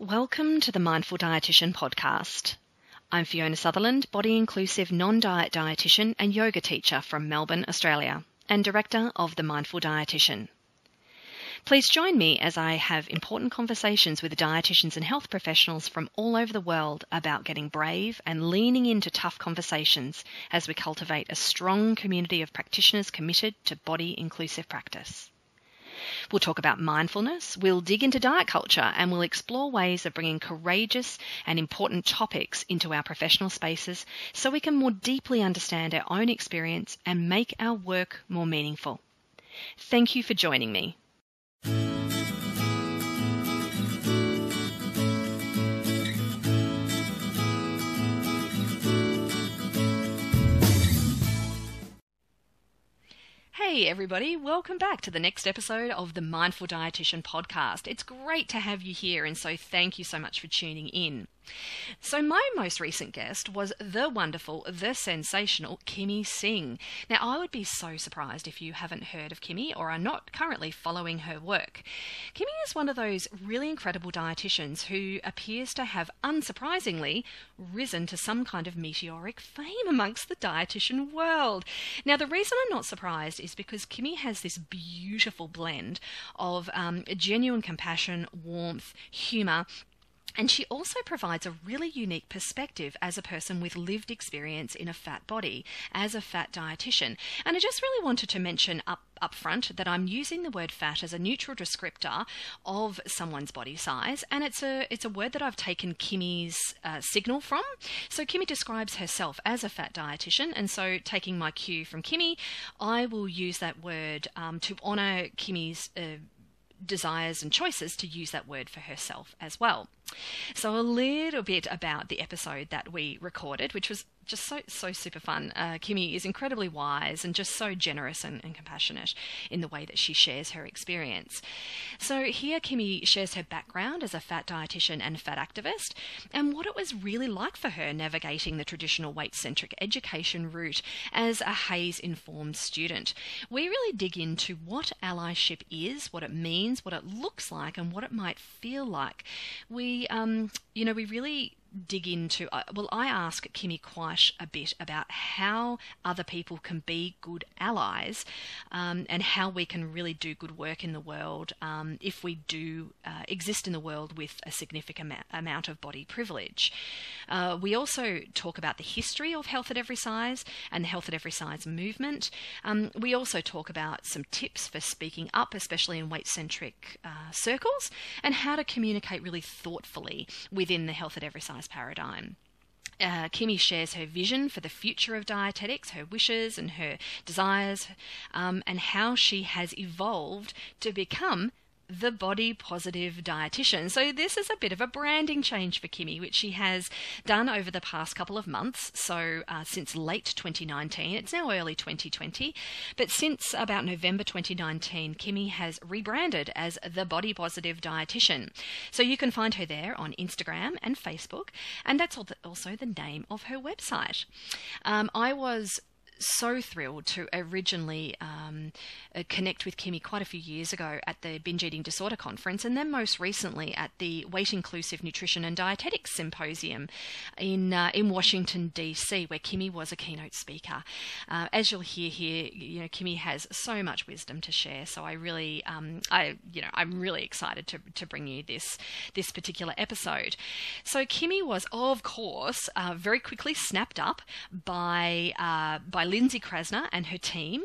Welcome to the Mindful Dietitian podcast. I'm Fiona Sutherland, body inclusive non diet dietitian and yoga teacher from Melbourne, Australia, and director of The Mindful Dietitian. Please join me as I have important conversations with dietitians and health professionals from all over the world about getting brave and leaning into tough conversations as we cultivate a strong community of practitioners committed to body inclusive practice. We'll talk about mindfulness, we'll dig into diet culture, and we'll explore ways of bringing courageous and important topics into our professional spaces so we can more deeply understand our own experience and make our work more meaningful. Thank you for joining me. Hey, everybody, welcome back to the next episode of the Mindful Dietitian podcast. It's great to have you here, and so thank you so much for tuning in. So, my most recent guest was the wonderful, the sensational Kimmie Singh. Now, I would be so surprised if you haven't heard of Kimmie or are not currently following her work. Kimmie is one of those really incredible dietitians who appears to have, unsurprisingly, risen to some kind of meteoric fame amongst the dietitian world. Now, the reason I'm not surprised is because Kimmie has this beautiful blend of um, genuine compassion, warmth, humour, and she also provides a really unique perspective as a person with lived experience in a fat body, as a fat dietitian. And I just really wanted to mention up up front that I'm using the word fat as a neutral descriptor of someone's body size, and it's a it's a word that I've taken Kimmie's uh, signal from. So Kimmie describes herself as a fat dietitian, and so taking my cue from Kimmie, I will use that word um, to honour Kimmie's. Uh, desires and choices to use that word for herself as well. So, a little bit about the episode that we recorded, which was just so so super fun. Uh, Kimmie is incredibly wise and just so generous and, and, compassionate in the way that she shares her experience. So here, Kimmie shares her background as a fat dietitian and fat activist, and what it was really like for her navigating the traditional weight-centric education route as a HAES informed student. We really dig into what allyship is, what it means, what it looks like, and what it might feel like. We, um, you know, we really dig into uh, well i ask kimmie quite a bit about how other people can be good allies um, and how we can really do good work in the world um, if we do uh, exist in the world with a significant amount of body privilege. Uh, we also talk about the history of health at every size and the health at every size movement. Um, we also talk about some tips for speaking up especially in weight centric uh, circles and how to communicate really thoughtfully within the health at every size paradigm. Uh, Kimmie shares her vision for the future of dietetics, her wishes and her desires, um, and how she has evolved to become the body positive dietitian. So this is a bit of a branding change for Kimmie, which she has done over the past couple of months. So uh, since late 2019, it's now early 2020, but since about November 2019, Kimmie has rebranded as the body positive dietitian. So you can find her there on Instagram and Facebook, and that's also the name of her website. Um, I was so thrilled to originally um, uh, connect with Kimmie quite a few years ago at the Binge Eating Disorder Conference, and then most recently at the Weight Inclusive Nutrition and Dietetics Symposium in uh, in Washington D.C., where Kimmie was a keynote speaker. Uh, as you'll hear here, you know Kimmie has so much wisdom to share. So I really, um, I you know, I'm really excited to to bring you this this particular episode. So Kimmie was, of course, uh, very quickly snapped up by uh, by Lindsay Krasner and her team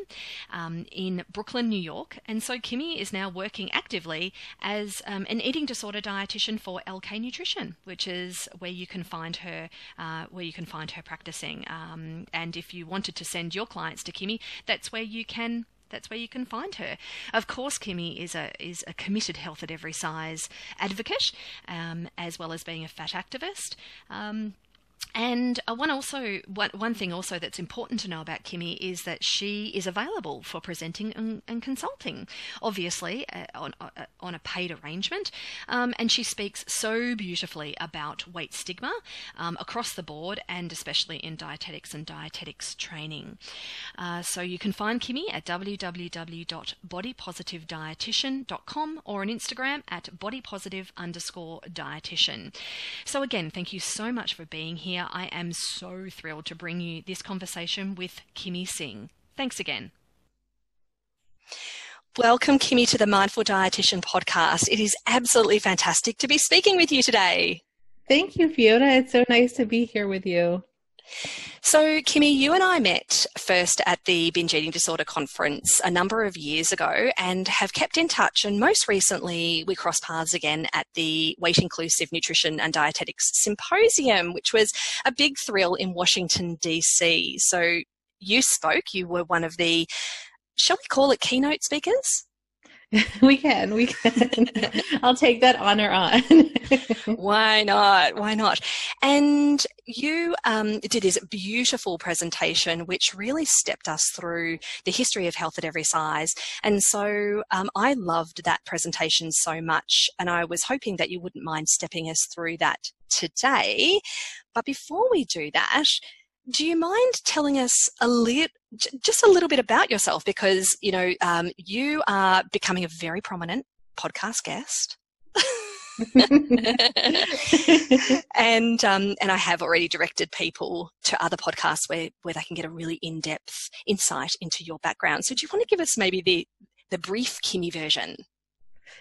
um, in Brooklyn, New York. And so Kimmie is now working actively as um, an eating disorder dietitian for LK Nutrition, which is where you can find her, uh, where you can find her practicing. Um, and if you wanted to send your clients to Kimmie, that's where you can that's where you can find her. Of course, Kimmie is a is a committed health at every size advocate, um, as well as being a fat activist. Um, and uh, one also one, one thing also that's important to know about Kimmie is that she is available for presenting and, and consulting, obviously uh, on uh, on a paid arrangement, um, and she speaks so beautifully about weight stigma um, across the board and especially in dietetics and dietetics training. Uh, so you can find Kimmie at www.bodypositivedietitian.com or on Instagram at bodypositive underscore dietitian. So again, thank you so much for being here. I am so thrilled to bring you this conversation with Kimmie Singh. Thanks again. Welcome, Kimmie, to the Mindful Dietitian podcast. It is absolutely fantastic to be speaking with you today. Thank you, Fiona. It's so nice to be here with you. So, Kimmie, you and I met first at the Binge Eating Disorder Conference a number of years ago and have kept in touch. And most recently, we crossed paths again at the Weight Inclusive Nutrition and Dietetics Symposium, which was a big thrill in Washington, D.C. So, you spoke, you were one of the, shall we call it keynote speakers? we can, we can. I'll take that honor on. Why not? Why not? And you um, did this beautiful presentation, which really stepped us through the history of health at every size. And so um, I loved that presentation so much, and I was hoping that you wouldn't mind stepping us through that today. But before we do that, do you mind telling us a little, just a little bit about yourself? Because you know um, you are becoming a very prominent podcast guest. and um, and I have already directed people to other podcasts where where they can get a really in depth insight into your background. So do you want to give us maybe the the brief Kimmie version?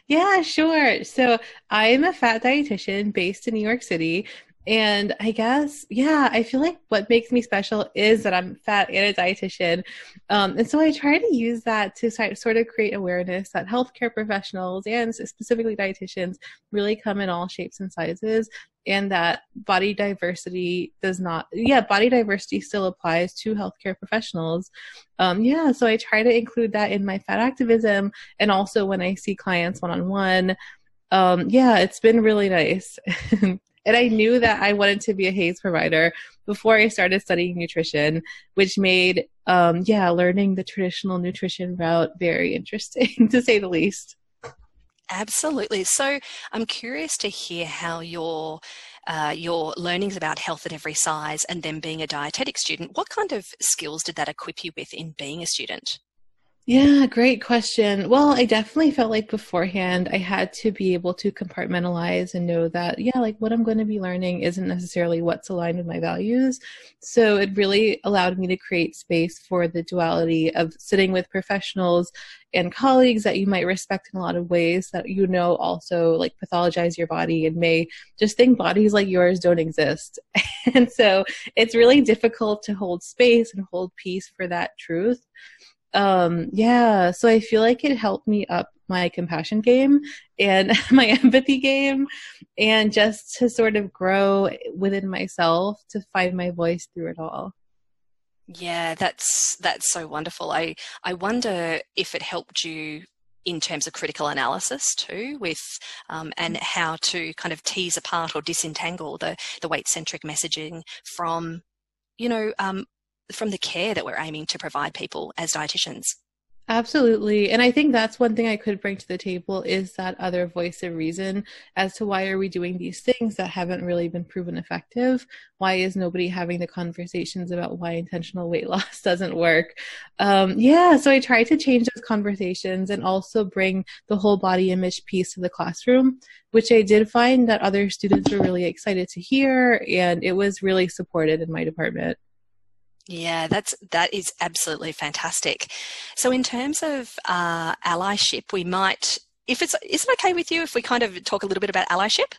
Yeah, sure. So I'm a fat dietitian based in New York City. And I guess, yeah, I feel like what makes me special is that I'm fat and a dietitian. Um, and so I try to use that to sort of create awareness that healthcare professionals and specifically dietitians really come in all shapes and sizes and that body diversity does not, yeah, body diversity still applies to healthcare professionals. Um, yeah, so I try to include that in my fat activism and also when I see clients one on one. Um, yeah, it's been really nice. And I knew that I wanted to be a HAES provider before I started studying nutrition, which made, um, yeah, learning the traditional nutrition route very interesting, to say the least. Absolutely. So I'm curious to hear how your uh, your learnings about health at every size and then being a dietetic student, what kind of skills did that equip you with in being a student? Yeah, great question. Well, I definitely felt like beforehand I had to be able to compartmentalize and know that, yeah, like what I'm going to be learning isn't necessarily what's aligned with my values. So it really allowed me to create space for the duality of sitting with professionals and colleagues that you might respect in a lot of ways that you know also like pathologize your body and may just think bodies like yours don't exist. and so it's really difficult to hold space and hold peace for that truth um yeah so i feel like it helped me up my compassion game and my empathy game and just to sort of grow within myself to find my voice through it all. Yeah that's that's so wonderful. I i wonder if it helped you in terms of critical analysis too, with um, and how to kind of tease apart or disentangle the the weight centric messaging from, you know, um, from the care that we're aiming to provide people as dietitians. Absolutely. And I think that's one thing I could bring to the table is that other voice of reason as to why are we doing these things that haven't really been proven effective? Why is nobody having the conversations about why intentional weight loss doesn't work? Um, yeah, so I try to change those conversations and also bring the whole body image piece to the classroom, which I did find that other students were really excited to hear and it was really supported in my department. Yeah, that's that is absolutely fantastic. So, in terms of uh, allyship, we might, if it's is it okay with you if we kind of talk a little bit about allyship?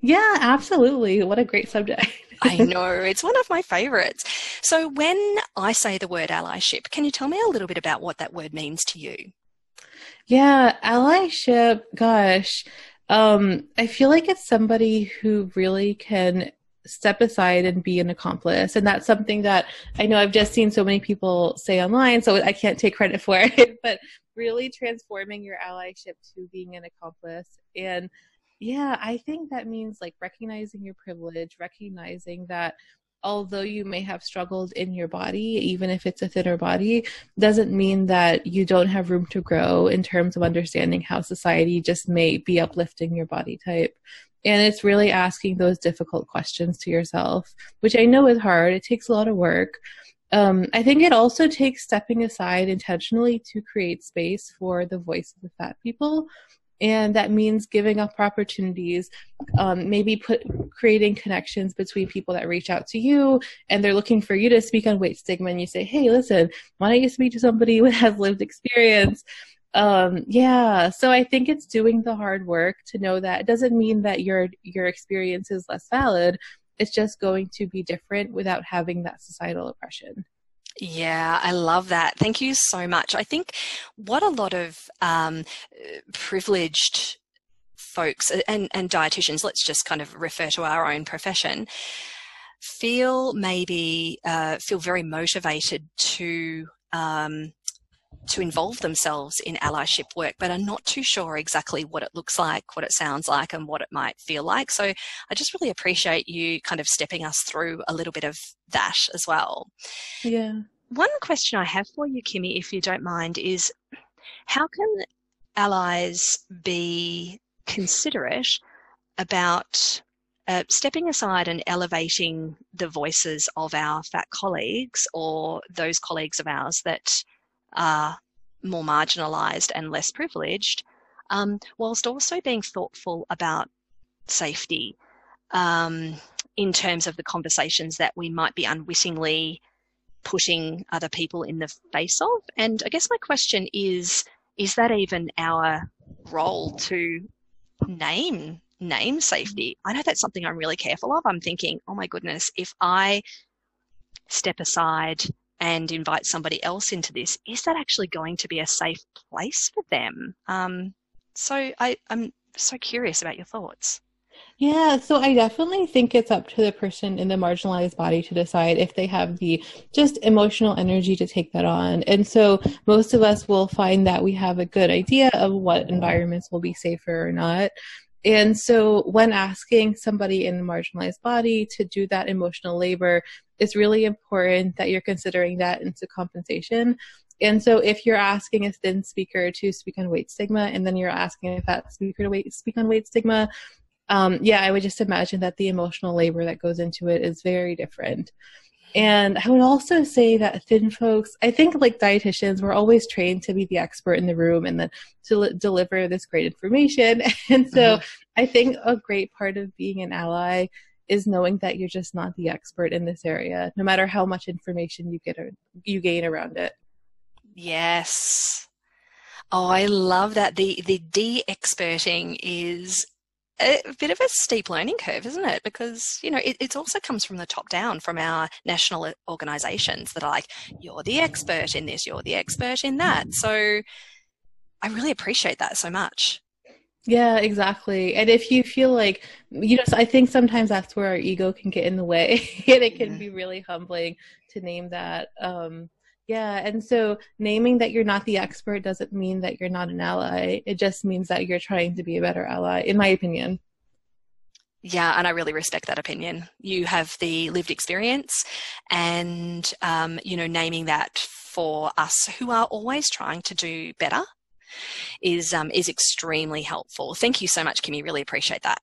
Yeah, absolutely. What a great subject. I know it's one of my favorites. So, when I say the word allyship, can you tell me a little bit about what that word means to you? Yeah, allyship. Gosh, um, I feel like it's somebody who really can step aside and be an accomplice. And that's something that I know I've just seen so many people say online, so I can't take credit for it, but really transforming your allyship to being an accomplice. And yeah, I think that means like recognizing your privilege, recognizing that although you may have struggled in your body, even if it's a thinner body, doesn't mean that you don't have room to grow in terms of understanding how society just may be uplifting your body type. And it's really asking those difficult questions to yourself, which I know is hard. It takes a lot of work. Um, I think it also takes stepping aside intentionally to create space for the voice of the fat people and that means giving up opportunities um, maybe put creating connections between people that reach out to you and they're looking for you to speak on weight stigma and you say hey listen why don't you speak to somebody who has lived experience um, yeah so i think it's doing the hard work to know that it doesn't mean that your your experience is less valid it's just going to be different without having that societal oppression yeah, I love that. Thank you so much. I think what a lot of um, privileged folks and, and dietitians, let's just kind of refer to our own profession, feel maybe uh, feel very motivated to um, to involve themselves in allyship work, but are not too sure exactly what it looks like, what it sounds like, and what it might feel like. So I just really appreciate you kind of stepping us through a little bit of that as well. Yeah. One question I have for you, Kimmie, if you don't mind, is how can allies be considerate about uh, stepping aside and elevating the voices of our fat colleagues or those colleagues of ours that are more marginalized and less privileged, um, whilst also being thoughtful about safety um, in terms of the conversations that we might be unwittingly putting other people in the face of. And I guess my question is, is that even our role to name name safety? I know that's something I'm really careful of. I'm thinking, oh my goodness, if I step aside and invite somebody else into this, is that actually going to be a safe place for them? Um, so I, I'm so curious about your thoughts. Yeah, so I definitely think it's up to the person in the marginalized body to decide if they have the just emotional energy to take that on. And so most of us will find that we have a good idea of what environments will be safer or not. And so when asking somebody in the marginalized body to do that emotional labor, it's really important that you're considering that into compensation. And so if you're asking a thin speaker to speak on weight stigma and then you're asking a fat speaker to wait, speak on weight stigma, um, yeah, I would just imagine that the emotional labor that goes into it is very different. And I would also say that thin folks, I think like dietitians, we're always trained to be the expert in the room and then to l- deliver this great information. And so mm-hmm. I think a great part of being an ally is knowing that you're just not the expert in this area, no matter how much information you get or you gain around it. Yes. Oh, I love that. The the de-experting is a bit of a steep learning curve, isn't it? Because, you know, it, it also comes from the top down from our national organizations that are like, you're the expert in this, you're the expert in that. So I really appreciate that so much. Yeah, exactly. And if you feel like, you know, I think sometimes that's where our ego can get in the way and it can be really humbling to name that. Um, yeah, and so naming that you're not the expert doesn't mean that you're not an ally. It just means that you're trying to be a better ally, in my opinion. Yeah, and I really respect that opinion. You have the lived experience, and um, you know, naming that for us who are always trying to do better is um, is extremely helpful. Thank you so much, Kimmie. Really appreciate that.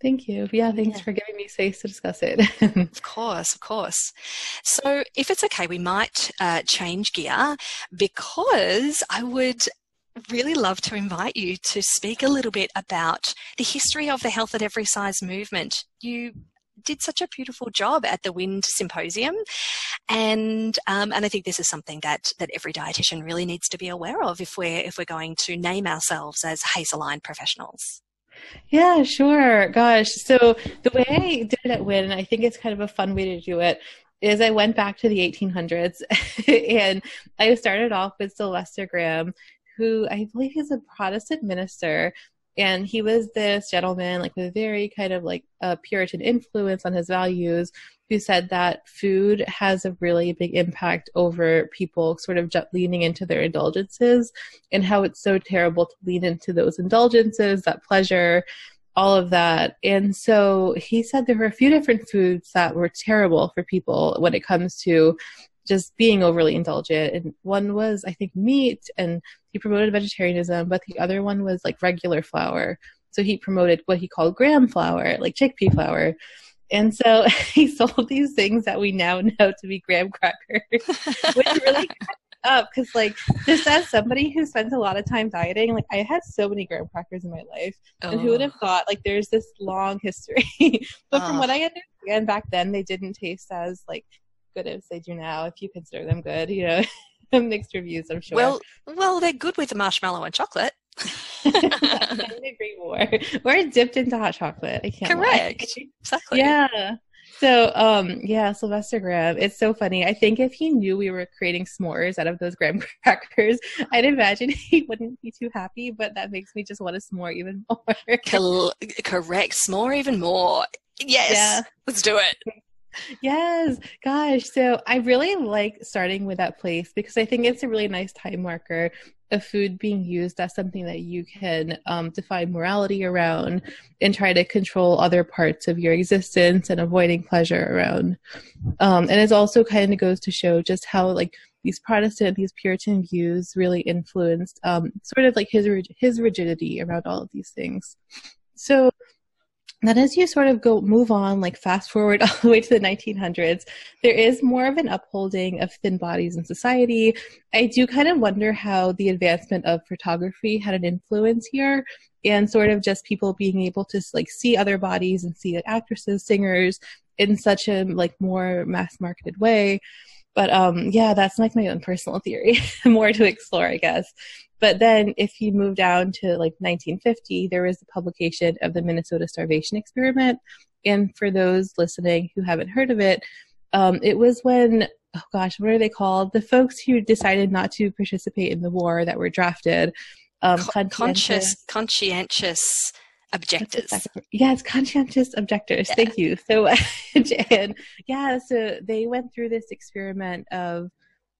Thank you. Yeah, thanks yeah. for giving me space to discuss it. of course, of course. So, if it's okay, we might uh, change gear because I would really love to invite you to speak a little bit about the history of the Health at Every Size movement. You did such a beautiful job at the WIND Symposium, and um, and I think this is something that that every dietitian really needs to be aware of if we're if we're going to name ourselves as HAES aligned professionals. Yeah, sure. Gosh. So the way I did it at WIND, I think it's kind of a fun way to do it, is I went back to the 1800s and I started off with Sylvester Graham, who I believe is a Protestant minister. And he was this gentleman, like with a very kind of like a Puritan influence on his values, who said that food has a really big impact over people sort of leaning into their indulgences and how it's so terrible to lean into those indulgences, that pleasure. all of that. And so he said there were a few different foods that were terrible for people when it comes to just being overly indulgent. And one was, I think, meat, and he promoted vegetarianism, but the other one was like regular flour. So he promoted what he called graham flour, like chickpea flour. And so he sold these things that we now know to be graham crackers, which really up because like just as somebody who spends a lot of time dieting like i had so many graham crackers in my life oh. and who would oh. have oh. thought like there's this long history but from what i understand back then they didn't taste as like good as they do now if you consider them good you know mixed reviews i'm sure well well they're good with the marshmallow and chocolate I agree more. Or dipped into hot chocolate. I can't. Correct. Lie. Exactly. Yeah. So, um, yeah, Sylvester Graham. It's so funny. I think if he knew we were creating s'mores out of those graham crackers, I'd imagine he wouldn't be too happy. But that makes me just want a s'more even more. correct, s'more even more. Yes, yeah. let's do it. Yes, gosh. So I really like starting with that place because I think it's a really nice time marker of food being used as something that you can um, define morality around and try to control other parts of your existence and avoiding pleasure around. Um, and it also kind of goes to show just how like these Protestant, these Puritan views really influenced um, sort of like his his rigidity around all of these things. So then as you sort of go move on like fast forward all the way to the 1900s there is more of an upholding of thin bodies in society. I do kind of wonder how the advancement of photography had an influence here and sort of just people being able to like see other bodies and see actresses singers in such a like more mass marketed way. But um yeah that's like my own personal theory. More to explore i guess but then if you move down to like 1950, there was the publication of the Minnesota Starvation Experiment. And for those listening who haven't heard of it, um, it was when, oh gosh, what are they called? The folks who decided not to participate in the war that were drafted. Um, Con- conscious, conscientious objectors. Yes, conscientious objectors. Yeah. Thank you. So, yeah, so they went through this experiment of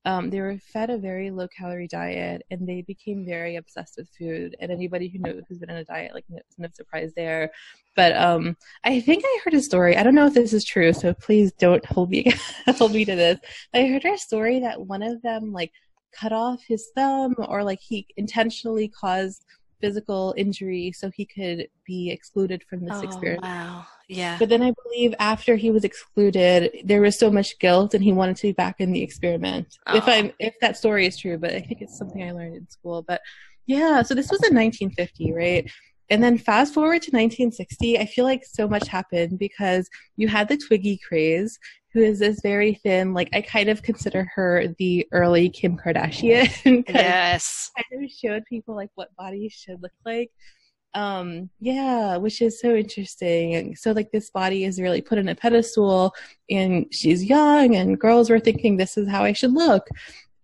um, they were fed a very low calorie diet and they became very obsessed with food and anybody who knows who's been on a diet like it's no surprise there but um, i think i heard a story i don't know if this is true so please don't hold me hold me to this i heard a story that one of them like cut off his thumb or like he intentionally caused physical injury so he could be excluded from this oh, experiment. Wow. Yeah. But then I believe after he was excluded, there was so much guilt and he wanted to be back in the experiment. Oh. If I'm if that story is true, but I think it's something I learned in school. But yeah, so this was in 1950, right? And then fast forward to 1960, I feel like so much happened because you had the Twiggy craze, who is this very thin, like I kind of consider her the early Kim Kardashian. yes. Kind of showed people like what bodies should look like. Um, yeah, which is so interesting. So like this body is really put in a pedestal and she's young and girls were thinking this is how I should look.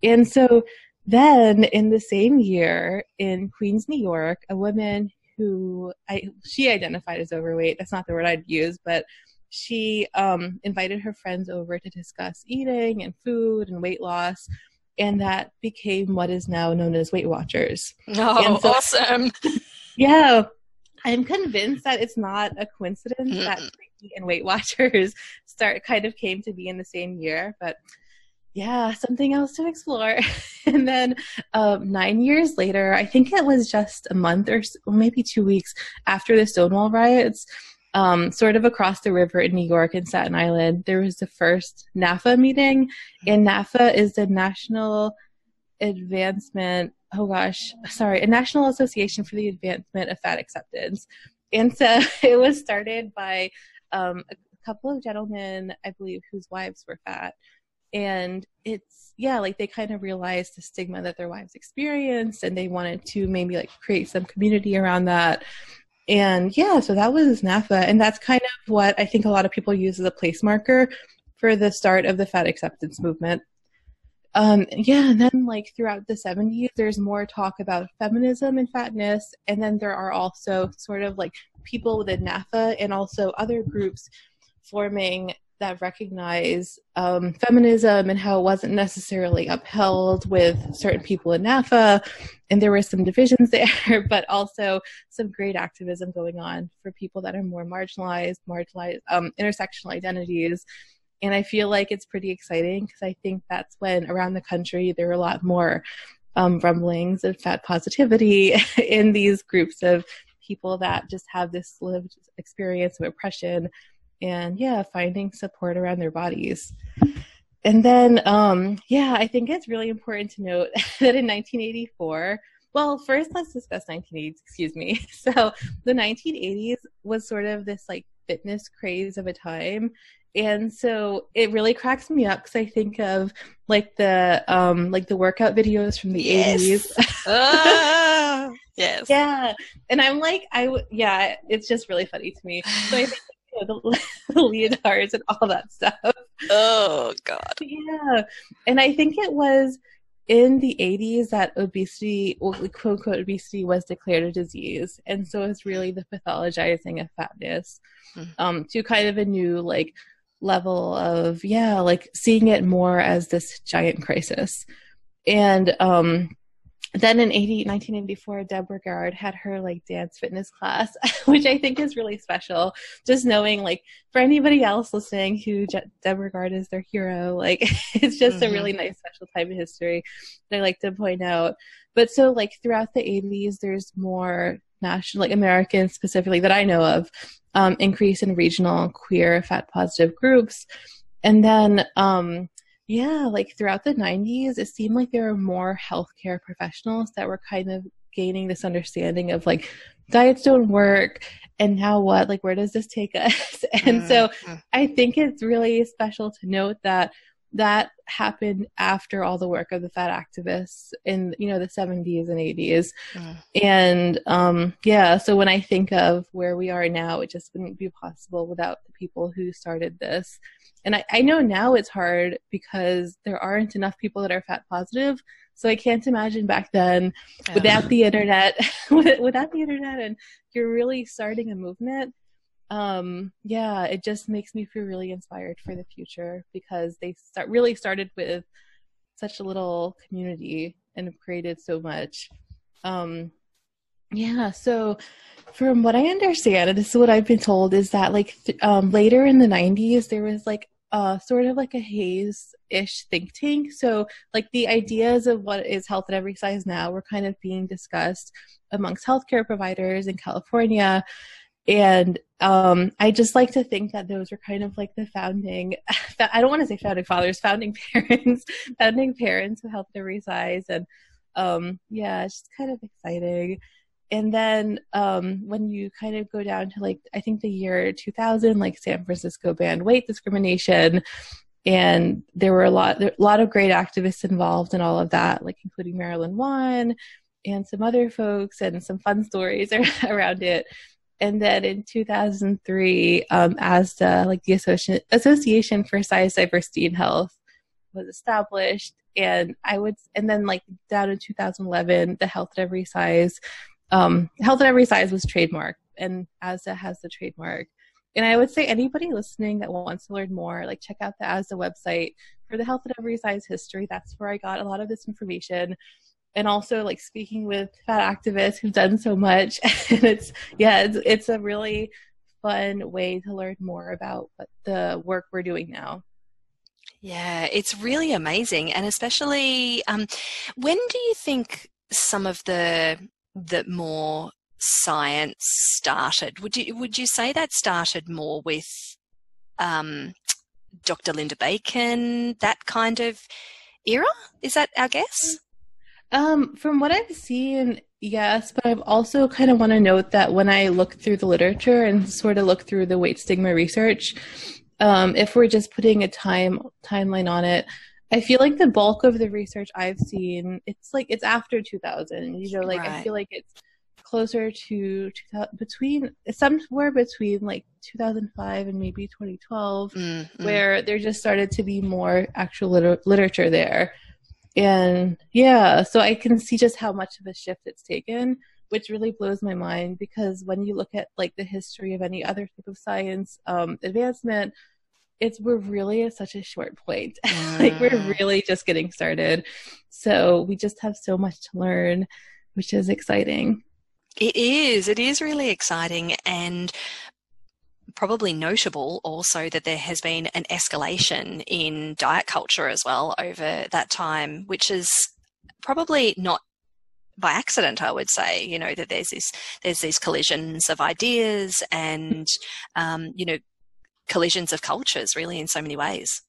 And so then in the same year in Queens, New York, a woman who I she identified as overweight. That's not the word I'd use, but she um, invited her friends over to discuss eating and food and weight loss. And that became what is now known as Weight Watchers. Oh, so, awesome. yeah. I'm convinced that it's not a coincidence mm. that Reiki and Weight Watchers start kind of came to be in the same year, but yeah, something else to explore. and then um, nine years later, I think it was just a month or so, maybe two weeks after the Stonewall riots, um, sort of across the river in New York and Staten Island, there was the first NAAFA meeting. And NAAFA is the National Advancement, oh gosh, sorry, a National Association for the Advancement of Fat Acceptance. And so it was started by um, a couple of gentlemen, I believe, whose wives were fat. And it's, yeah, like they kind of realized the stigma that their wives experienced and they wanted to maybe like create some community around that and yeah, so that was NAAFA. And that's kind of what I think a lot of people use as a place marker for the start of the fat acceptance movement. Um, yeah, and then like throughout the 70s, there's more talk about feminism and fatness. And then there are also sort of like people within NAAFA and also other groups forming that recognize um, feminism and how it wasn't necessarily upheld with certain people in NAAFA, and there were some divisions there, but also some great activism going on for people that are more marginalized, marginalized um, intersectional identities. And I feel like it's pretty exciting because I think that's when around the country there are a lot more um, rumblings of fat positivity in these groups of people that just have this lived experience of oppression and yeah, finding support around their bodies. And then, um, yeah, I think it's really important to note that in 1984, well, first let's discuss 1980s, excuse me. So the 1980s was sort of this like fitness craze of a time. And so it really cracks me up because I think of like the um like the workout videos from the yes. 80s. uh, yes. Yeah. And I'm like, I w- yeah, it's just really funny to me. So I think the, the leotards and all that stuff. Oh God. Yeah, and I think it was in the 80s that obesity, well, quote unquote obesity, was declared a disease, and so it's really the pathologizing of fatness mm. um, to kind of a new like level of yeah, like seeing it more as this giant crisis, and um, then in 80, 1984, Deb Burgard had her like dance fitness class, which I think is really special. Just knowing, like, for anybody else listening who Je- Deb Burgard is their hero, like, it's just mm-hmm. a really nice special time in history that I like to point out. But so, like, throughout the 80s, there's more national, like, Americans specifically that I know of, um, increase in regional queer fat positive groups. And then, um, yeah, like throughout the 90s, it seemed like there were more healthcare professionals that were kind of gaining this understanding of like diets don't work and now what? Like, where does this take us? and mm-hmm. so I think it's really special to note that that happened after all the work of the fat activists in you know the 70s and 80s mm. and um yeah so when i think of where we are now it just wouldn't be possible without the people who started this and I, I know now it's hard because there aren't enough people that are fat positive. So I can't imagine back then without the internet, without the internet, and you're really starting a movement. Um, yeah, it just makes me feel really inspired for the future because they start really started with such a little community and have created so much. Um, yeah, so from what I understand, and this is what I've been told, is that like th- um, later in the 90s, there was like uh, sort of like a HAES ish think tank. So, like the ideas of what is health at every size now were kind of being discussed amongst healthcare providers in California. And um, I just like to think that those are kind of like the founding, I don't want to say founding fathers, founding parents, founding parents who helped to resize. And um, yeah, it's just kind of exciting and then um, when you kind of go down to like i think the year 2000 like san francisco banned weight discrimination and there were a lot a lot of great activists involved in all of that like including marilyn wann and some other folks and some fun stories around it and then in 2003 um, asdah like the Associ- association for size diversity and health was established and i would and then like down in 2011 the health at every size um, Health at Every Size was trademarked, and ASDAH has the trademark. And I would say anybody listening that wants to learn more, like check out the ASDAH website for the Health at Every Size history. That's where I got a lot of this information. And also like speaking with fat activists who've done so much. and it's yeah, it's it's a really fun way to learn more about the work we're doing now. Yeah, it's really amazing. And especially um, when do you think some of the the more science started. Would you would you say that started more with um, Dr. Linda Bacon, that kind of era? Is that our guess? Um, from what I've seen, yes, but I've also kind of want to note that when I look through the literature and sort of look through the weight stigma research, um, if we're just putting a time timeline on it, I feel like the bulk of the research I've seen, it's like it's after 2000. You know, like right. I feel like it's closer to 2000, between somewhere between like 2005 and maybe 2012, mm, where there just started to be more actual liter- literature there. And yeah, so I can see just how much of a shift it's taken, which really blows my mind because when you look at like the history of any other type of science um, advancement, it's we're really at such a short point. Mm. like we're really just getting started. So we just have so much to learn, which is exciting. It is. It is really exciting and probably notable also that there has been an escalation in diet culture as well over that time, which is probably not by accident, I would say, you know, that there's this, there's these collisions of ideas and, um, you know, collisions of cultures really in so many ways.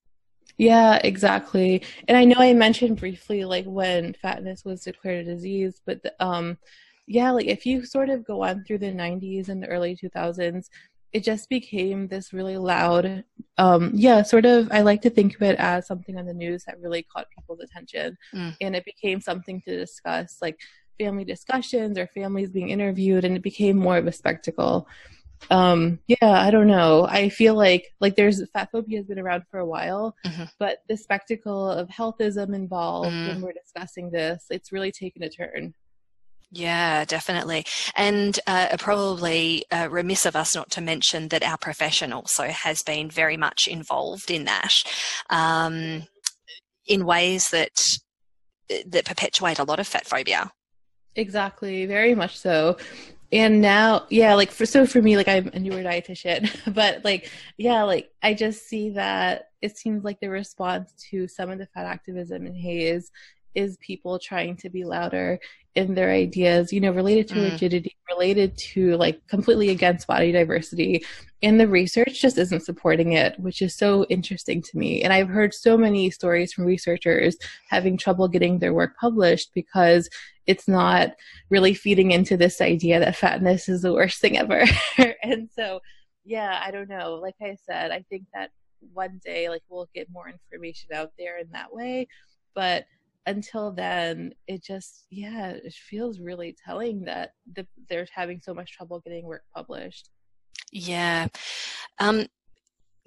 Yeah, exactly. And I know I mentioned briefly like when fatness was declared a disease, but um yeah, like if you sort of go on through the 90s and the early 2000s, it just became this really loud um yeah, sort of I like to think of it as something on the news that really caught people's attention mm. and it became something to discuss like family discussions or families being interviewed and it became more of a spectacle um yeah i don't know i feel like like there's fat phobia has been around for a while mm-hmm. but the spectacle of healthism involved mm. when we're discussing this it's really taken a turn yeah, definitely. And uh, probably uh, remiss of us not to mention that our profession also has been very much involved in that um, in ways that that perpetuate a lot of fat phobia. Exactly, very much so and now yeah like for so for me like i'm a newer dietitian but like yeah like i just see that it seems like the response to some of the fat activism in HAES is people trying to be louder in their ideas, you know, related to mm. rigidity, related to like completely against body diversity. And the research just isn't supporting it, which is so interesting to me. And I've heard so many stories from researchers having trouble getting their work published because it's not really feeding into this idea that fatness is the worst thing ever. and so, yeah, I don't know. Like I said, I think that one day, like, we'll get more information out there in that way. But until then, it just, yeah, it feels really telling that the, they're having so much trouble getting work published. Yeah. Um,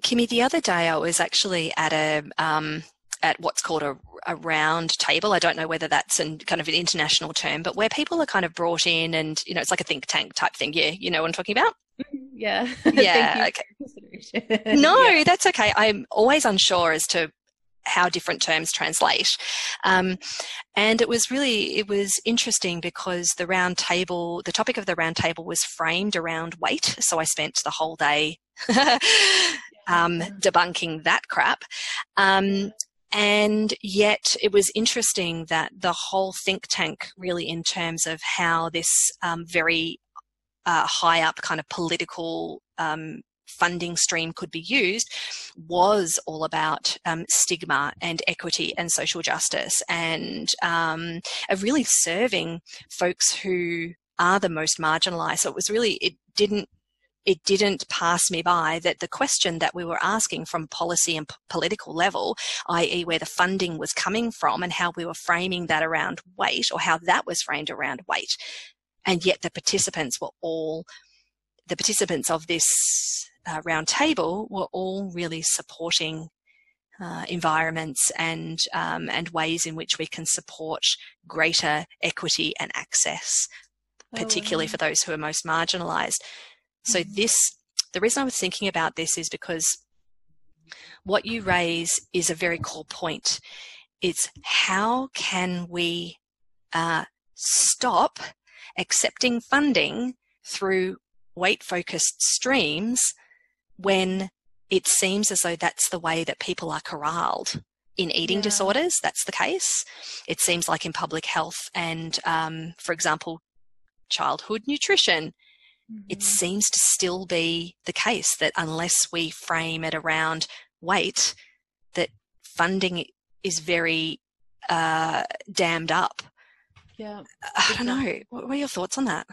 Kimmie, the other day I was actually at a, um, at what's called a, a round table. I don't know whether that's an, kind of an international term, but where people are kind of brought in and, you know, it's like a think tank type thing. Yeah, you know what I'm talking about? Mm-hmm. Yeah. Yeah. okay. no, yeah. that's okay. I'm always unsure as to how different terms translate. Um, and it was really, it was interesting because the round table, the topic of the round table was framed around weight. So I spent the whole day um, debunking that crap. Um, and yet it was interesting that the whole think tank really in terms of how this um, very uh, high up kind of political um, funding stream could be used was all about um, stigma and equity and social justice and um, of really serving folks who are the most marginalized. So it was really, it didn't it didn't pass me by that the question that we were asking from policy and p- political level, i.e., where the funding was coming from and how we were framing that around weight or how that was framed around weight. And yet the participants were all, the participants of this uh, round table were all really supporting uh, environments and um, and ways in which we can support greater equity and access, particularly oh, for those who are most marginalised. So mm-hmm. this, the reason I was thinking about this is because what you raise is a very core point. It's how can we uh, stop accepting funding through weight focused streams when it seems as though that's the way that people are corralled. In eating yeah. disorders, that's the case. It seems like in public health and, um, for example, childhood nutrition, Mm-hmm. It seems to still be the case that unless we frame it around weight, that funding is very uh, dammed up. Yeah. I don't know. What were your thoughts on that?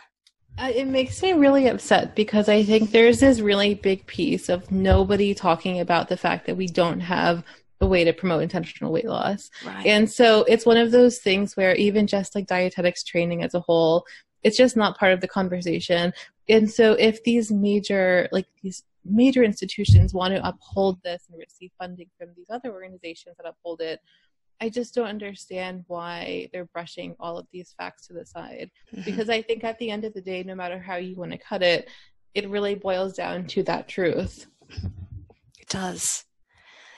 Uh, it makes me really upset because I think there's this really big piece of nobody talking about the fact that we don't have a way to promote intentional weight loss. Right. And so it's one of those things where even just like dietetics training as a whole, it's just not part of the conversation. And so if these major, like these major institutions want to uphold this and receive funding from these other organizations that uphold it, I just don't understand why they're brushing all of these facts to the side. Mm-hmm. Because I think at the end of the day, no matter how you want to cut it, it really boils down to that truth. It does.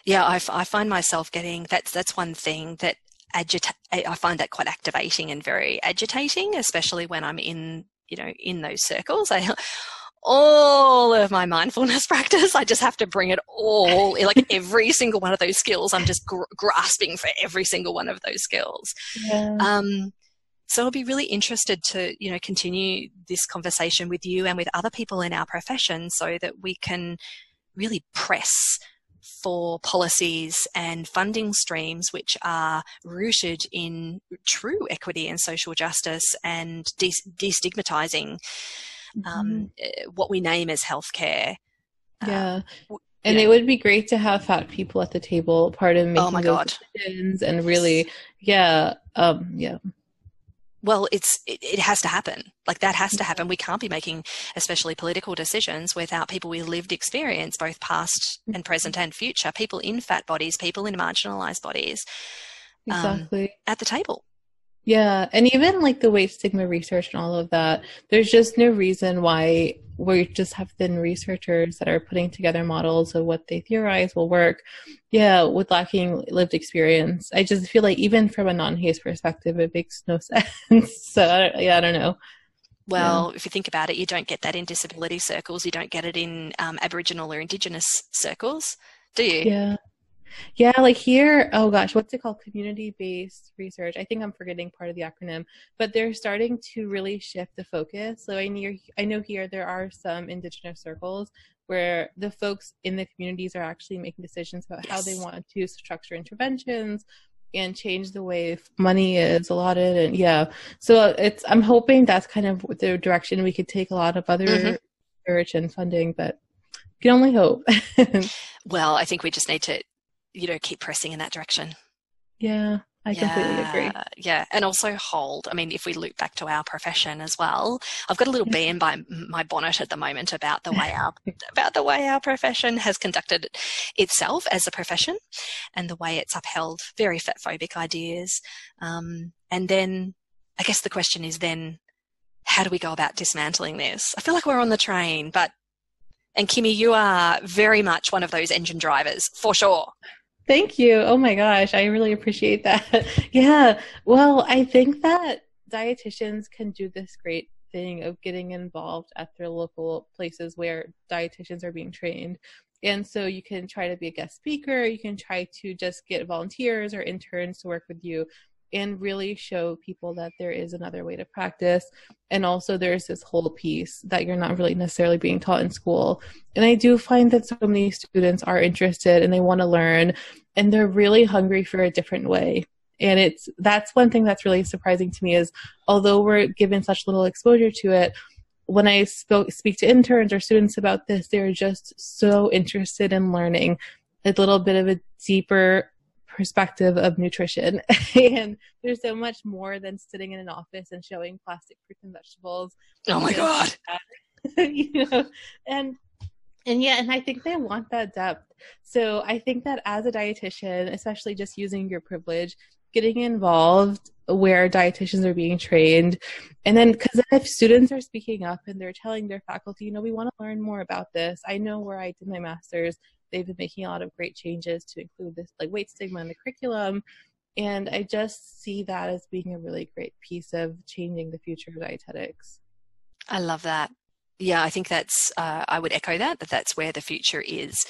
Yeah, I, I find myself getting that's that's one thing that agita- I find that quite activating and very agitating, especially when I'm in you know in those circles. I all of my mindfulness practice. I just have to bring it all, like every single one of those skills. I'm just gr- grasping for every single one of those skills. Yeah. Um, so I'll be really interested to, you know, continue this conversation with you and with other people in our profession so that we can really press for policies and funding streams which are rooted in true equity and social justice and de- destigmatizing um, mm-hmm. Eh, what we name as healthcare. Yeah. Uh, and yeah. it would be great to have fat people at the table, part of making oh my those God. decisions, and really, yeah, um, yeah. Well, it's it, it, has to happen. Like that has to happen. We can't be making, especially political decisions, without people with lived experience, both past and present and future. People in fat bodies, people in marginalized bodies, um, exactly um, at the table. Yeah, and even like the weight stigma research and all of that, there's just no reason why we just have thin researchers that are putting together models of what they theorize will work. Yeah, with lacking lived experience. I just feel like even from a non-HAES perspective, it makes no sense. so yeah, I don't know. Well, yeah. if you think about it, you don't get that in disability circles. You don't get it in um, Aboriginal or Indigenous circles, do you? Yeah. Yeah, like here, oh gosh, what's it called? Community based research. I think I'm forgetting part of the acronym, but they're starting to really shift the focus. So I know, I know here there are some Indigenous circles where the folks in the communities are actually making decisions about yes. how they want to structure interventions and change the way money is allotted and yeah so it's i'm hoping that's kind of the direction we could take a lot of other mm-hmm. research and funding but you can only hope well i think we just need to you know, keep pressing in that direction. Yeah, I yeah, completely agree. Yeah, and also hold. I mean, if we look back to our profession as well, I've got a little bee in by my bonnet at the moment about the way our about the way our profession has conducted itself as a profession, and the way it's upheld very fatphobic ideas. Um, and then, I guess the question is then, how do we go about dismantling this? I feel like we're on the train, but and Kimmie, you are very much one of those engine drivers for sure. Thank you. Oh my gosh, I really appreciate that. yeah. Well, I think that dietitians can do this great thing of getting involved at their local places where dietitians are being trained. And so you can try to be a guest speaker, you can try to just get volunteers or interns to work with you and really show people that there is another way to practice. And also, there's this whole piece that you're not really necessarily being taught in school. And I do find that so many students are interested and they want to learn and they're really hungry for a different way. And it's that's one thing that's really surprising to me is although we're given such little exposure to it, when I spoke, speak to interns or students about this, they're just so interested in learning a little bit of a deeper perspective of nutrition. and there's so much more than sitting in an office and showing plastic fruits and vegetables. Oh my god. you know, and and yeah, and I think they want that depth. So I think that as a dietitian, especially just using your privilege, getting involved where dietitians are being trained, and then because if students are speaking up and they're telling their faculty, you know, we want to learn more about this. I know where I did my master's they've been making a lot of great changes to include this like weight stigma in the curriculum and i just see that as being a really great piece of changing the future of dietetics i love that yeah, I think that's, uh, I would echo that, that that's where the future is.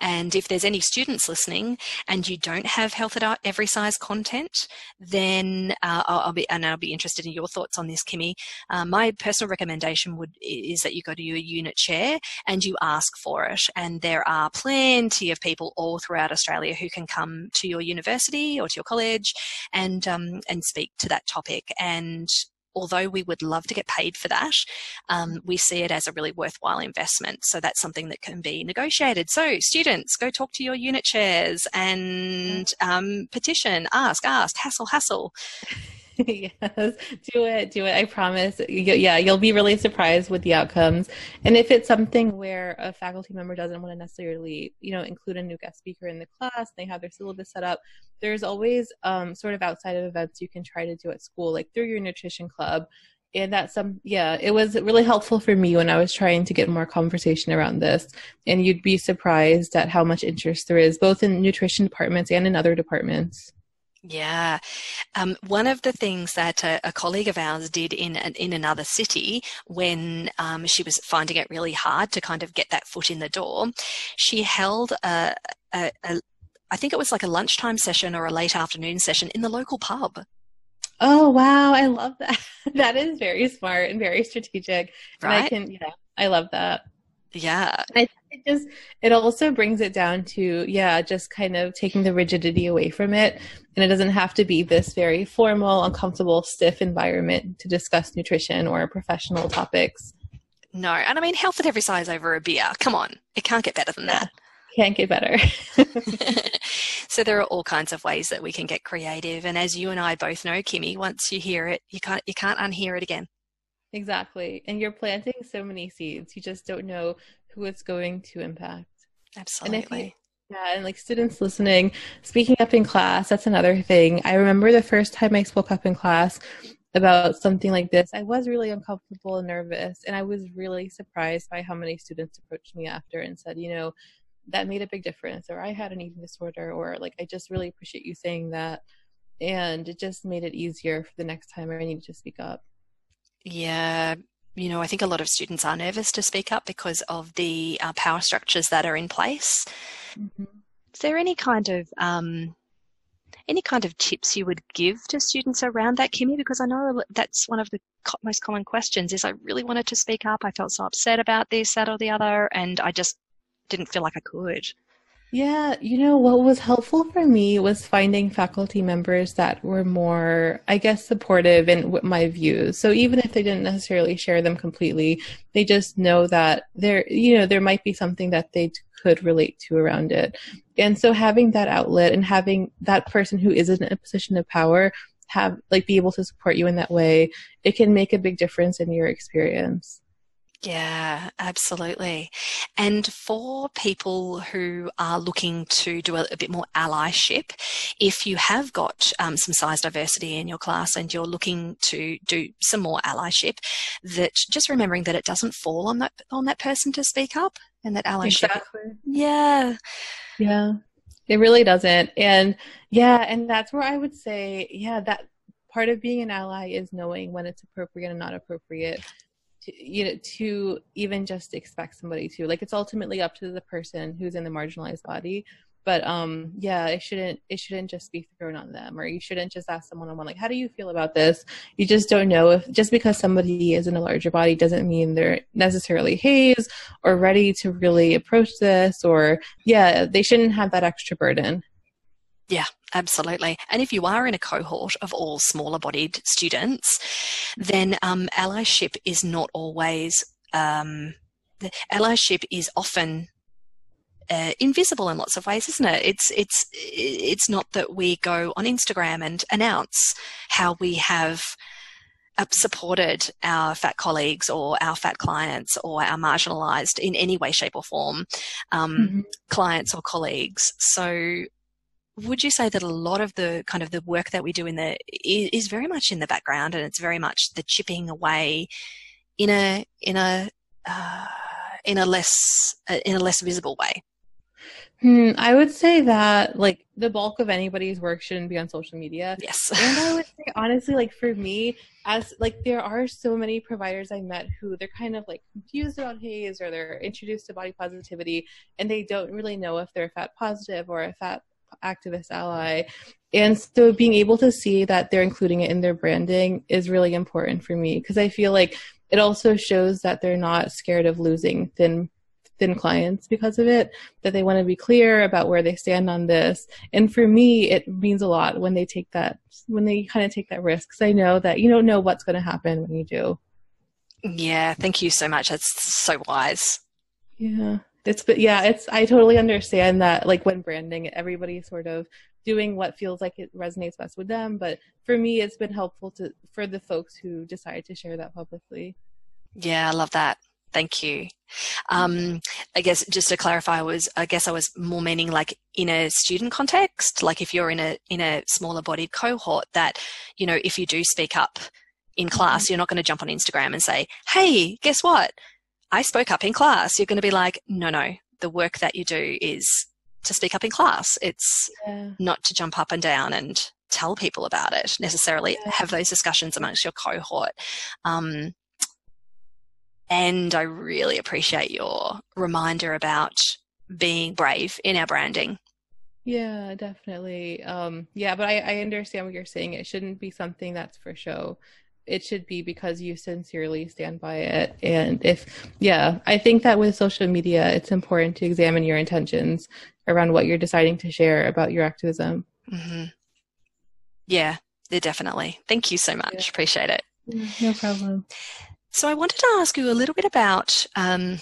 And if there's any students listening and you don't have health at every size content, then uh, I'll, I'll, be, and I'll be interested in your thoughts on this, Kimmie. Uh, my personal recommendation would, is that you go to your unit chair and you ask for it. And there are plenty of people all throughout Australia who can come to your university or to your college and, um, and speak to that topic. And although we would love to get paid for that, um, we see it as a really worthwhile investment. So that's something that can be negotiated. So students, go talk to your unit chairs and um, petition, ask, ask, hassle, hassle. yes, do it, do it. I promise. Yeah, you'll be really surprised with the outcomes. And if it's something where a faculty member doesn't want to necessarily, you know, include a new guest speaker in the class, they have their syllabus set up. There's always um, sort of outside of events you can try to do at school, like through your nutrition club. and that's some yeah it was really helpful for me when i was trying to get more conversation around this and you'd be surprised at how much interest there is both in nutrition departments and in other departments yeah. Um, one of the things that a, a, colleague of ours did in in another city when um, she was finding it really hard to kind of get that foot in the door, she held a, a, a I think it was like a lunchtime session or a late afternoon session in the local pub. Oh wow, I love that. that is very smart and very strategic. Right? And I can yeah, I love that. Yeah. I, it just it also brings it down to yeah, just kind of taking the rigidity away from it. And it doesn't have to be this very formal, uncomfortable, stiff environment to discuss nutrition or professional topics. No. And I mean health at every size over a beer. Come on. It can't get better than that. Can't get better. so there are all kinds of ways that we can get creative. And as you and I both know, Kimmie, once you hear it, you can't you can't unhear it again. Exactly. And you're planting so many seeds. You just don't know who it's going to impact. Absolutely. And yeah, and like students listening, speaking up in class, that's another thing. I remember the first time I spoke up in class about something like this, I was really uncomfortable and nervous. And I was really surprised by how many students approached me after and said, you know, that made a big difference or i had an eating disorder or like i just really appreciate you saying that and it just made it easier for the next time i needed to speak up yeah you know i think a lot of students are nervous to speak up because of the uh, power structures that are in place mm-hmm. is there any kind of um, any kind of tips you would give to students around that kimmie because i know that's one of the most common questions is i really wanted to speak up i felt so upset about this that or the other and i just didn't feel like I could. Yeah, you know, what was helpful for me was finding faculty members that were more, I guess, supportive in my views. So even if they didn't necessarily share them completely, they just know that there, you know, there might be something that they could relate to around it. And so having that outlet and having that person who is in a position of power have, like, be able to support you in that way, it can make a big difference in your experience. Yeah, absolutely. And for people who are looking to do a, a bit more allyship, if you have got um, some size diversity in your class and you're looking to do some more allyship, that just remembering that it doesn't fall on that on that person to speak up, and that allyship. Exactly. Yeah. Yeah. It really doesn't. And yeah, and that's where I would say, yeah, that part of being an ally is knowing when it's appropriate and not appropriate to, you know to even just expect somebody to like it's ultimately up to the person who's in the marginalized body. But um yeah it shouldn't it shouldn't just be thrown on them or you shouldn't just ask someone on one like how do you feel about this? You just don't know if just because somebody is in a larger body doesn't mean they're necessarily HAES or ready to really approach this or yeah they shouldn't have that extra burden yeah, absolutely. And if you are in a cohort of all smaller bodied students, then um, allyship is not always, um, allyship is often uh, invisible in lots of ways, isn't it? It's it's it's not that we go on Instagram and announce how we have uh, supported our fat colleagues or our fat clients or our marginalised in any way, shape, or form um, mm-hmm. clients or colleagues. So would you say that a lot of the kind of the work that we do in the is very much in the background and it's very much the chipping away in a in a uh, in a less uh, in a less visible way Hmm, I would say that like the bulk of anybody's work shouldn't be on social media. Yes. and I would say honestly, like for me, as like there are so many providers I met who they're kind of like confused about HAES or they're introduced to body positivity and they don't really know if they're fat positive or a fat activist ally. And so being able to see that they're including it in their branding is really important for me because I feel like it also shows that they're not scared of losing thin thin clients because of it that they want to be clear about where they stand on this. And for me it means a lot when they take that when they kind of take that risk because i know that you don't know what's going to happen when you do. Yeah thank you so much. That's so wise. Yeah it's but yeah it's i totally understand that like when branding everybody sort of doing what feels like it resonates best with them but for me it's been helpful to for the folks who decide to share that publicly yeah i love that thank you um, i guess just to clarify was i guess i was more meaning like in a student context like if you're in a in a smaller bodied cohort that you know if you do speak up in class. You're not going to jump on Instagram and say, Hey, guess what? I spoke up in class. You're going to be like, no, no, the work that you do is to speak up in class. It's Yeah. not to jump up and down and tell people about it necessarily. Yeah. Have those discussions amongst your cohort. Um, and I really appreciate your reminder about being brave in our branding. Yeah, definitely. Um, yeah, but I, I understand what you're saying. It shouldn't be something that's for show. It should be because you sincerely stand by it. And if, yeah, I think that with social media, it's important to examine your intentions around what you're deciding to share about your activism. Mm-hmm. Yeah, definitely. Thank you so much. Yeah. Appreciate it. No problem. So I wanted to ask you a little bit about um,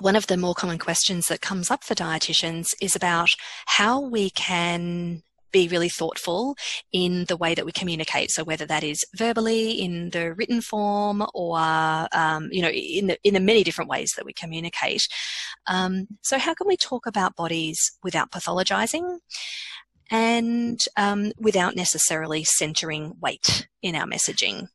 one of the more common questions that comes up for dietitians is about how we can be really thoughtful in the way that we communicate. So whether that is verbally, in the written form, or um, you know, in the in the many different ways that we communicate. Um, so how can we talk about bodies without pathologizing? And um, without necessarily centering weight in our messaging.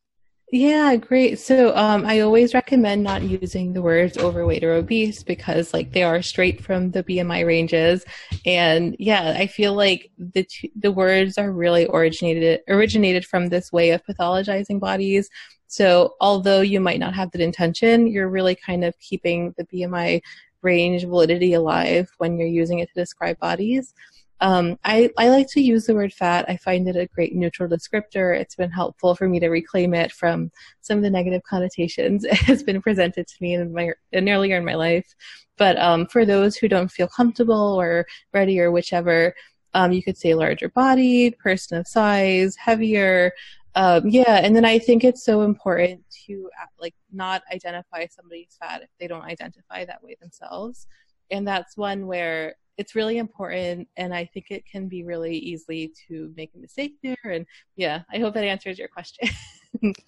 Yeah, great. So um, I always recommend not using the words overweight or obese because like they are straight from the BMI ranges, and yeah, I feel like the t- the words are really originated originated from this way of pathologizing bodies. So although you might not have that intention, you're really kind of keeping the BMI range validity alive when you're using it to describe bodies. Um, I, I like to use the word fat. I find it a great neutral descriptor. It's been helpful for me to reclaim it from some of the negative connotations it has been presented to me in my in earlier in my life. But um, for those who don't feel comfortable or ready or whichever, um, you could say larger bodied, person of size, heavier. Um, yeah, and then I think it's so important to uh, like not identify somebody's fat if they don't identify that way themselves. And that's one where it's really important and i think it can be really easy to make a mistake there and yeah i hope that answers your question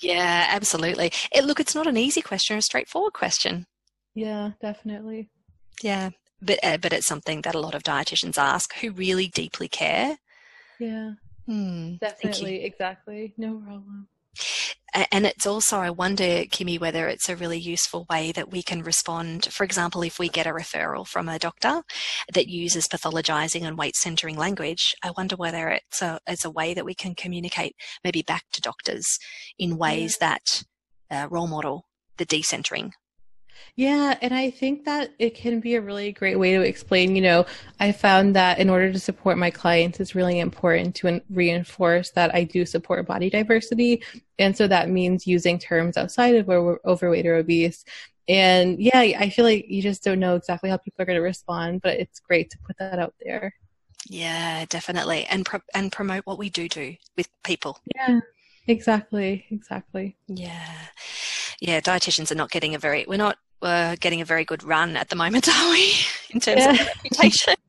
Yeah, absolutely. It, look, it's not an easy question, a straightforward question. yeah definitely Yeah, but uh, but it's something that a lot of dietitians ask who really deeply care. yeah Hmm, definitely exactly no problem And it's also, I wonder, Kimmie, whether it's a really useful way that we can respond. For example, if we get a referral from a doctor that uses pathologizing and weight centering language, I wonder whether it's a, it's a way that we can communicate maybe back to doctors in ways that uh, role model the decentering. Yeah, and I think that it can be a really great way to explain. You know, I found that in order to support my clients, it's really important to reinforce that I do support body diversity. And so that means using terms outside of over- overweight or obese. And yeah, I feel like you just don't know exactly how people are going to respond, but it's great to put that out there. Yeah, definitely. And, pro- and promote what we do do with people. Yeah, exactly. Exactly. Yeah. Yeah, dietitians are not getting a very, we're not uh, getting a very good run at the moment, are we? In terms of Yeah. reputation.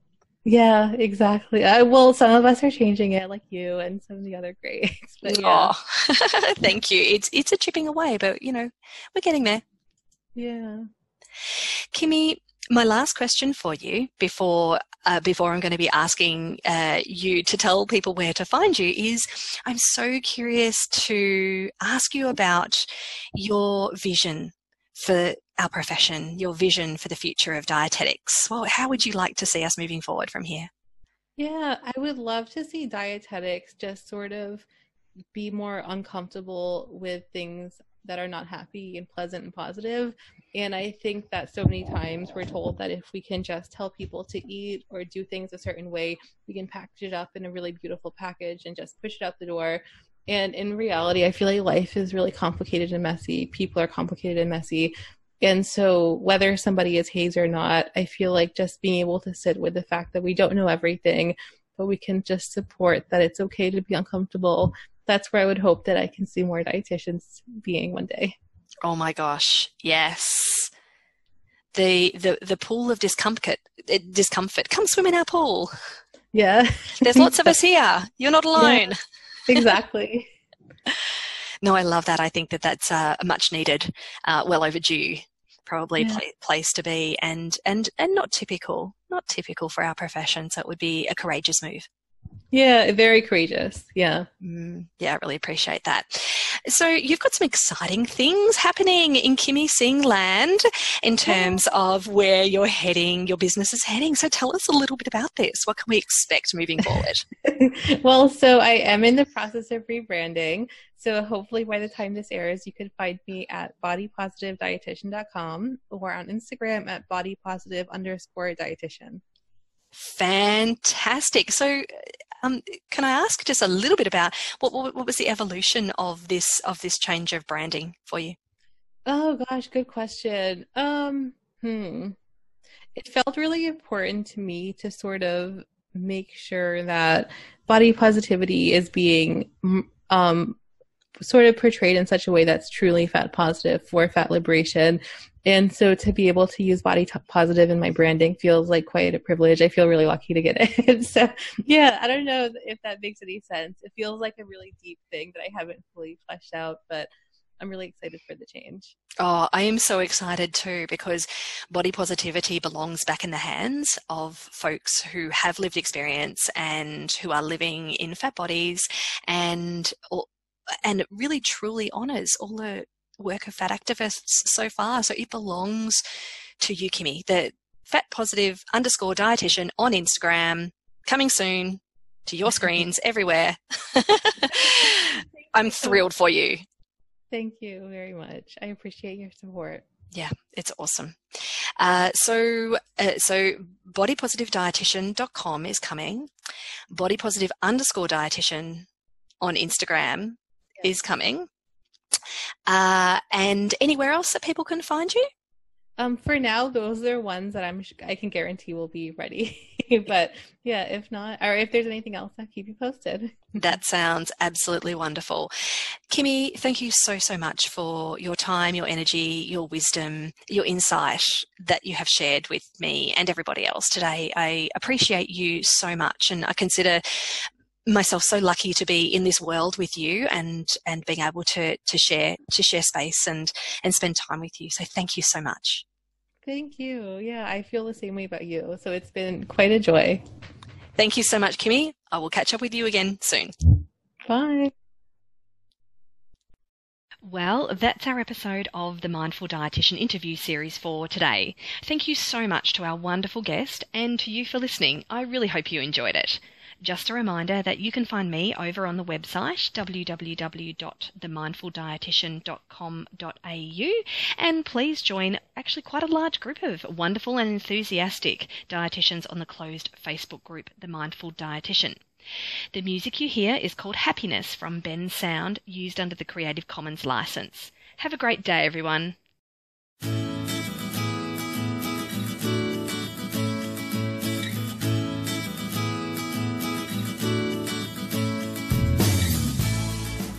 Yeah, exactly. I, well, some of us are changing it, like you and some of the other greats. But yeah, Oh, thank you. It's it's a chipping away, but you know, we're getting there. yeah. Kimmie, my last question for you before uh, before I'm going to be asking uh, you to tell people where to find you is I'm so curious to ask you about your vision for our profession, your vision for the future of dietetics. Well, how would you like to see us moving forward from here? Yeah, I would love to see dietetics just sort of be more uncomfortable with things that are not happy and pleasant and positive. And I think that so many times we're told that if we can just tell people to eat or do things a certain way, we can package it up in a really beautiful package and just push it out the door. And in reality, I feel like life is really complicated and messy. People are complicated and messy. And so, whether somebody is HAES or not, I feel like just being able to sit with the fact that we don't know everything, but we can just support that it's okay to be uncomfortable. That's where I would hope that I can see more dietitians being one day. Oh my gosh, yes. The the the pool of discomfort eh, discomfort. Come swim in our pool. Yeah, There's lots of us here. You're not alone. exactly. No, I love that. I think that that's uh, a much needed, uh, well overdue, probably Yeah. pla place to be, and and and not typical, not typical for our profession. So it would be a courageous move. Yeah, very courageous. Yeah. Mm, yeah, I really appreciate that. So you've got some exciting things happening in Kimmie Singh land in terms of where you're heading, your business is heading. So tell us a little bit about this. What can we expect moving forward? well, so I am in the process of rebranding. So hopefully by the time this airs, you can find me at bodypositivedietitian.com or on Instagram at bodypositive underscore dietitian. Fantastic. So um, can I ask just a little bit about what, what, what was the evolution of this of this change of branding for you? Oh gosh, good question. Um, hmm. It felt really important to me to sort of make sure that body positivity is being um, sort of portrayed in such a way that's truly fat positive for fat liberation and so to be able to use body positive in my branding feels like quite a privilege. I feel really lucky to get it. so yeah, I don't know if that makes any sense. It feels like a really deep thing that I haven't fully fleshed out, but I'm really excited for the change. Oh, I am so excited too because body positivity belongs back in the hands of folks who have lived experience and who are living in fat bodies and and it really truly honors all the work of fat activists so far. So it belongs to you, Kimmie, the fat positive underscore dietitian on Instagram, coming soon to your screens everywhere. I'm thrilled for you. Thank you very much. I appreciate your support. Yeah, it's awesome. Uh, so, uh, so bodypositivedietitian.com is coming. Bodypositive underscore dietitian on Instagram is coming. Uh, and anywhere else that people can find you? Um, for now, those are ones that I'm I can guarantee will be ready. but yeah, if not, or if there's anything else, I'll keep you posted. that sounds absolutely wonderful, Kimmie. Thank you so so much for your time, your energy, your wisdom, your insight that you have shared with me and everybody else today. I appreciate you so much, and I consider myself so lucky to be in this world with you and and being able to to share to share space and and spend time with you. So thank you so much. Thank you. Yeah i feel the same way about you. So it's been quite a joy. Thank you so much kimmie i will catch up with you again soon. Bye. Well, that's our episode of the Mindful Dietitian interview series for today. Thank you so much to our wonderful guest and to you for listening. I really hope you enjoyed it. Just a reminder that you can find me over on the website www.themindfuldietitian.com.au and please join actually quite a large group of wonderful and enthusiastic dietitians on the closed Facebook group The Mindful Dietitian. The music you hear is called Happiness from Bensound, used under the Creative Commons license. Have a great day, everyone.